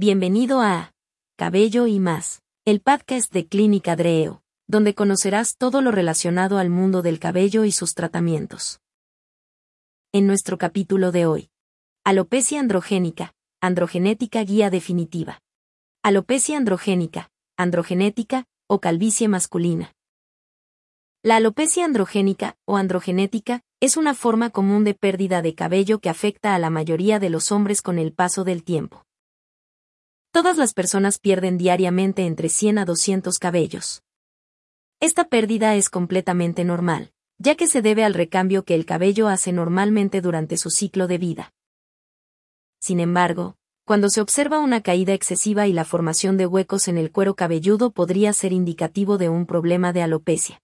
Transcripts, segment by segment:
Bienvenido a Cabello y más, el podcast de Clínica Dreo, donde conocerás todo lo relacionado al mundo del cabello y sus tratamientos. En nuestro capítulo de hoy, alopecia androgénica, androgenética guía definitiva. Alopecia androgénica, androgenética o calvicie masculina. La alopecia androgénica o androgenética es una forma común de pérdida de cabello que afecta a la mayoría de los hombres con el paso del tiempo. Todas las personas pierden diariamente entre 100 a 200 cabellos. Esta pérdida es completamente normal, ya que se debe al recambio que el cabello hace normalmente durante su ciclo de vida. Sin embargo, cuando se observa una caída excesiva y la formación de huecos en el cuero cabelludo podría ser indicativo de un problema de alopecia.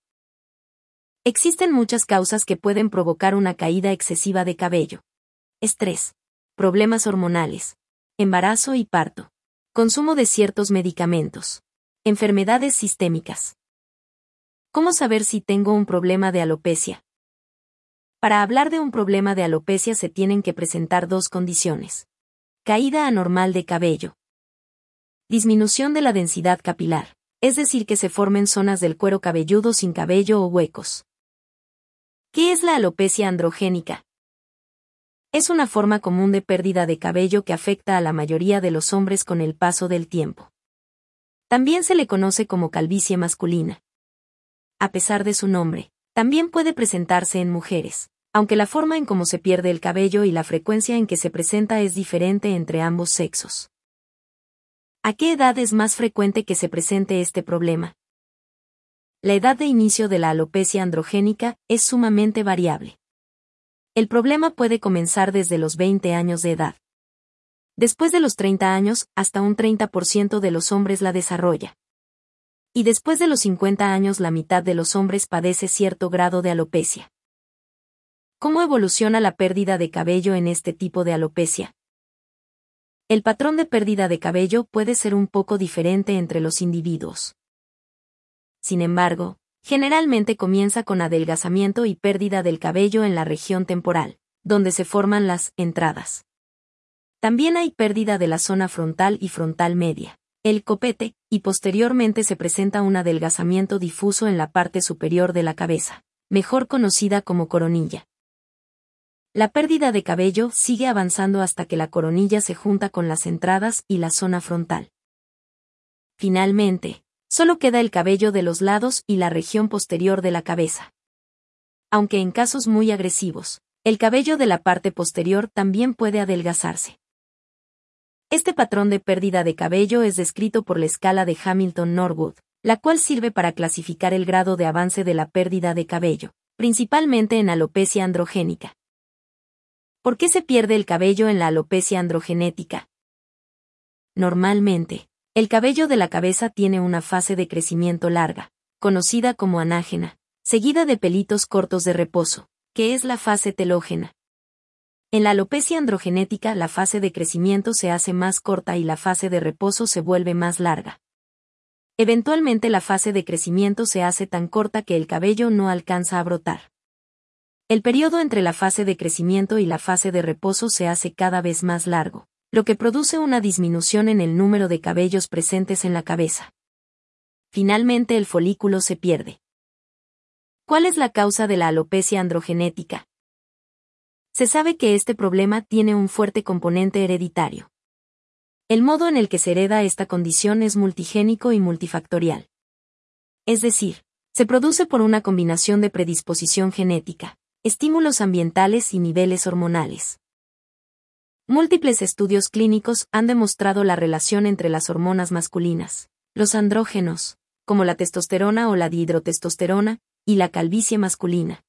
Existen muchas causas que pueden provocar una caída excesiva de cabello. Estrés, problemas hormonales, embarazo y parto, consumo de ciertos medicamentos, enfermedades sistémicas. ¿Cómo saber si tengo un problema de alopecia? Para hablar de un problema de alopecia se tienen que presentar dos condiciones. Caída anormal de cabello. Disminución de la densidad capilar, es decir, que se formen zonas del cuero cabelludo sin cabello o huecos. ¿Qué es la alopecia androgénica? Es una forma común de pérdida de cabello que afecta a la mayoría de los hombres con el paso del tiempo. También se le conoce como calvicie masculina. A pesar de su nombre, también puede presentarse en mujeres, aunque la forma en cómo se pierde el cabello y la frecuencia en que se presenta es diferente entre ambos sexos. ¿A qué edad es más frecuente que se presente este problema? la edad de inicio de la alopecia androgénica es sumamente variable. El problema puede comenzar desde los 20 años de edad. Después de los 30 años, hasta un 30% de los hombres la desarrolla. Y después de los 50 años la mitad de los hombres padece cierto grado de alopecia. ¿Cómo evoluciona la pérdida de cabello en este tipo de alopecia? El patrón de pérdida de cabello puede ser un poco diferente entre los individuos sin embargo, generalmente comienza con adelgazamiento y pérdida del cabello en la región temporal, donde se forman las entradas. También hay pérdida de la zona frontal y frontal media, el copete, y posteriormente se presenta un adelgazamiento difuso en la parte superior de la cabeza, mejor conocida como coronilla. La pérdida de cabello sigue avanzando hasta que la coronilla se junta con las entradas y la zona frontal. Finalmente, solo queda el cabello de los lados y la región posterior de la cabeza. Aunque en casos muy agresivos, el cabello de la parte posterior también puede adelgazarse. Este patrón de pérdida de cabello es descrito por la escala de Hamilton-Norwood, la cual sirve para clasificar el grado de avance de la pérdida de cabello, principalmente en alopecia androgénica. ¿Por qué se pierde el cabello en la alopecia androgenética? Normalmente, el cabello de la cabeza tiene una fase de crecimiento larga, conocida como anágena, seguida de pelitos cortos de reposo, que es la fase telógena. En la alopecia androgenética la fase de crecimiento se hace más corta y la fase de reposo se vuelve más larga. Eventualmente la fase de crecimiento se hace tan corta que el cabello no alcanza a brotar. El periodo entre la fase de crecimiento y la fase de reposo se hace cada vez más largo lo que produce una disminución en el número de cabellos presentes en la cabeza. Finalmente el folículo se pierde. ¿Cuál es la causa de la alopecia androgenética? Se sabe que este problema tiene un fuerte componente hereditario. El modo en el que se hereda esta condición es multigénico y multifactorial. Es decir, se produce por una combinación de predisposición genética, estímulos ambientales y niveles hormonales. Múltiples estudios clínicos han demostrado la relación entre las hormonas masculinas, los andrógenos, como la testosterona o la dihidrotestosterona, y la calvicie masculina.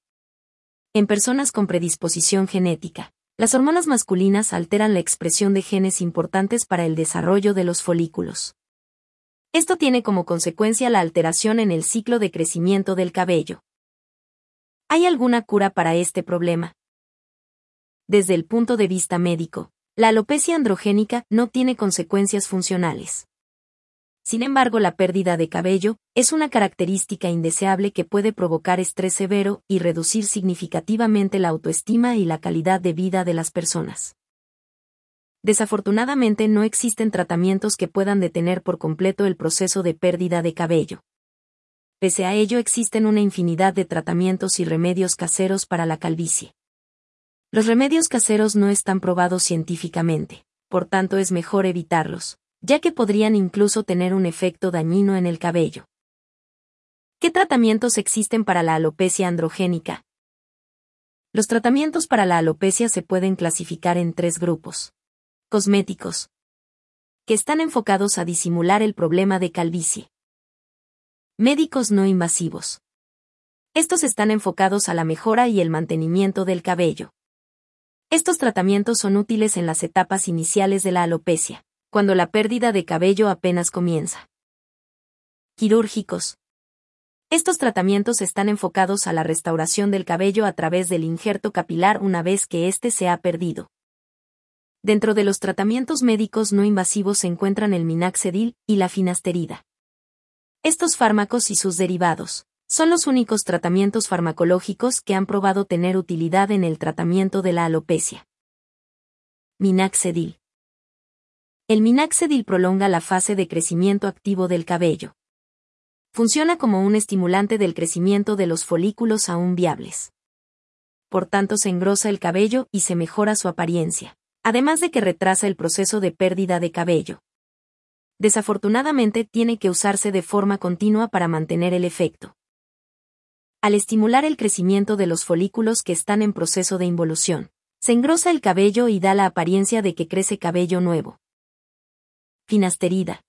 En personas con predisposición genética, las hormonas masculinas alteran la expresión de genes importantes para el desarrollo de los folículos. Esto tiene como consecuencia la alteración en el ciclo de crecimiento del cabello. ¿Hay alguna cura para este problema? Desde el punto de vista médico, la alopecia androgénica no tiene consecuencias funcionales. Sin embargo, la pérdida de cabello es una característica indeseable que puede provocar estrés severo y reducir significativamente la autoestima y la calidad de vida de las personas. Desafortunadamente no existen tratamientos que puedan detener por completo el proceso de pérdida de cabello. Pese a ello existen una infinidad de tratamientos y remedios caseros para la calvicie. Los remedios caseros no están probados científicamente, por tanto es mejor evitarlos, ya que podrían incluso tener un efecto dañino en el cabello. ¿Qué tratamientos existen para la alopecia androgénica? Los tratamientos para la alopecia se pueden clasificar en tres grupos. Cosméticos, que están enfocados a disimular el problema de calvicie. Médicos no invasivos. Estos están enfocados a la mejora y el mantenimiento del cabello. Estos tratamientos son útiles en las etapas iniciales de la alopecia, cuando la pérdida de cabello apenas comienza. Quirúrgicos. Estos tratamientos están enfocados a la restauración del cabello a través del injerto capilar una vez que éste se ha perdido. Dentro de los tratamientos médicos no invasivos se encuentran el minaxedil y la finasterida. Estos fármacos y sus derivados son los únicos tratamientos farmacológicos que han probado tener utilidad en el tratamiento de la alopecia. Minaxedil. El minaxedil prolonga la fase de crecimiento activo del cabello. Funciona como un estimulante del crecimiento de los folículos aún viables. Por tanto se engrosa el cabello y se mejora su apariencia, además de que retrasa el proceso de pérdida de cabello. Desafortunadamente tiene que usarse de forma continua para mantener el efecto al estimular el crecimiento de los folículos que están en proceso de involución. Se engrosa el cabello y da la apariencia de que crece cabello nuevo. Finasterida.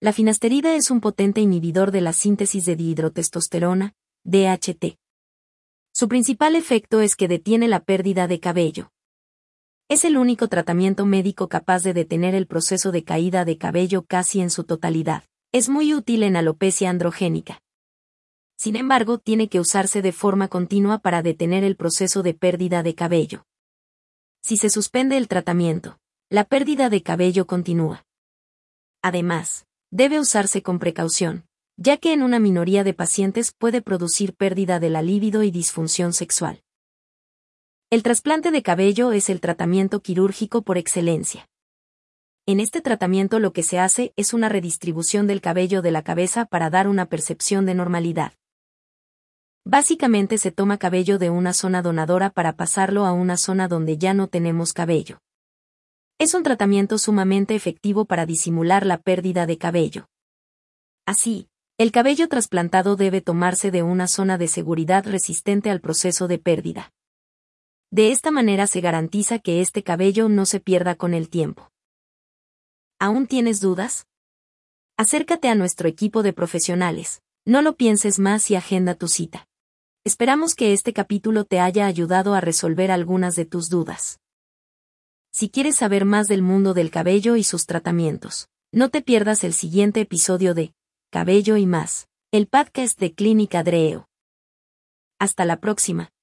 La finasterida es un potente inhibidor de la síntesis de dihidrotestosterona, DHT. Su principal efecto es que detiene la pérdida de cabello. Es el único tratamiento médico capaz de detener el proceso de caída de cabello casi en su totalidad. Es muy útil en alopecia androgénica sin embargo tiene que usarse de forma continua para detener el proceso de pérdida de cabello. Si se suspende el tratamiento, la pérdida de cabello continúa. Además, debe usarse con precaución, ya que en una minoría de pacientes puede producir pérdida de la libido y disfunción sexual. El trasplante de cabello es el tratamiento quirúrgico por excelencia. En este tratamiento lo que se hace es una redistribución del cabello de la cabeza para dar una percepción de normalidad. Básicamente se toma cabello de una zona donadora para pasarlo a una zona donde ya no tenemos cabello. Es un tratamiento sumamente efectivo para disimular la pérdida de cabello. Así, el cabello trasplantado debe tomarse de una zona de seguridad resistente al proceso de pérdida. De esta manera se garantiza que este cabello no se pierda con el tiempo. ¿Aún tienes dudas? Acércate a nuestro equipo de profesionales, no lo pienses más y agenda tu cita. Esperamos que este capítulo te haya ayudado a resolver algunas de tus dudas. Si quieres saber más del mundo del cabello y sus tratamientos, no te pierdas el siguiente episodio de Cabello y más, el podcast de Clínica Dreo. Hasta la próxima.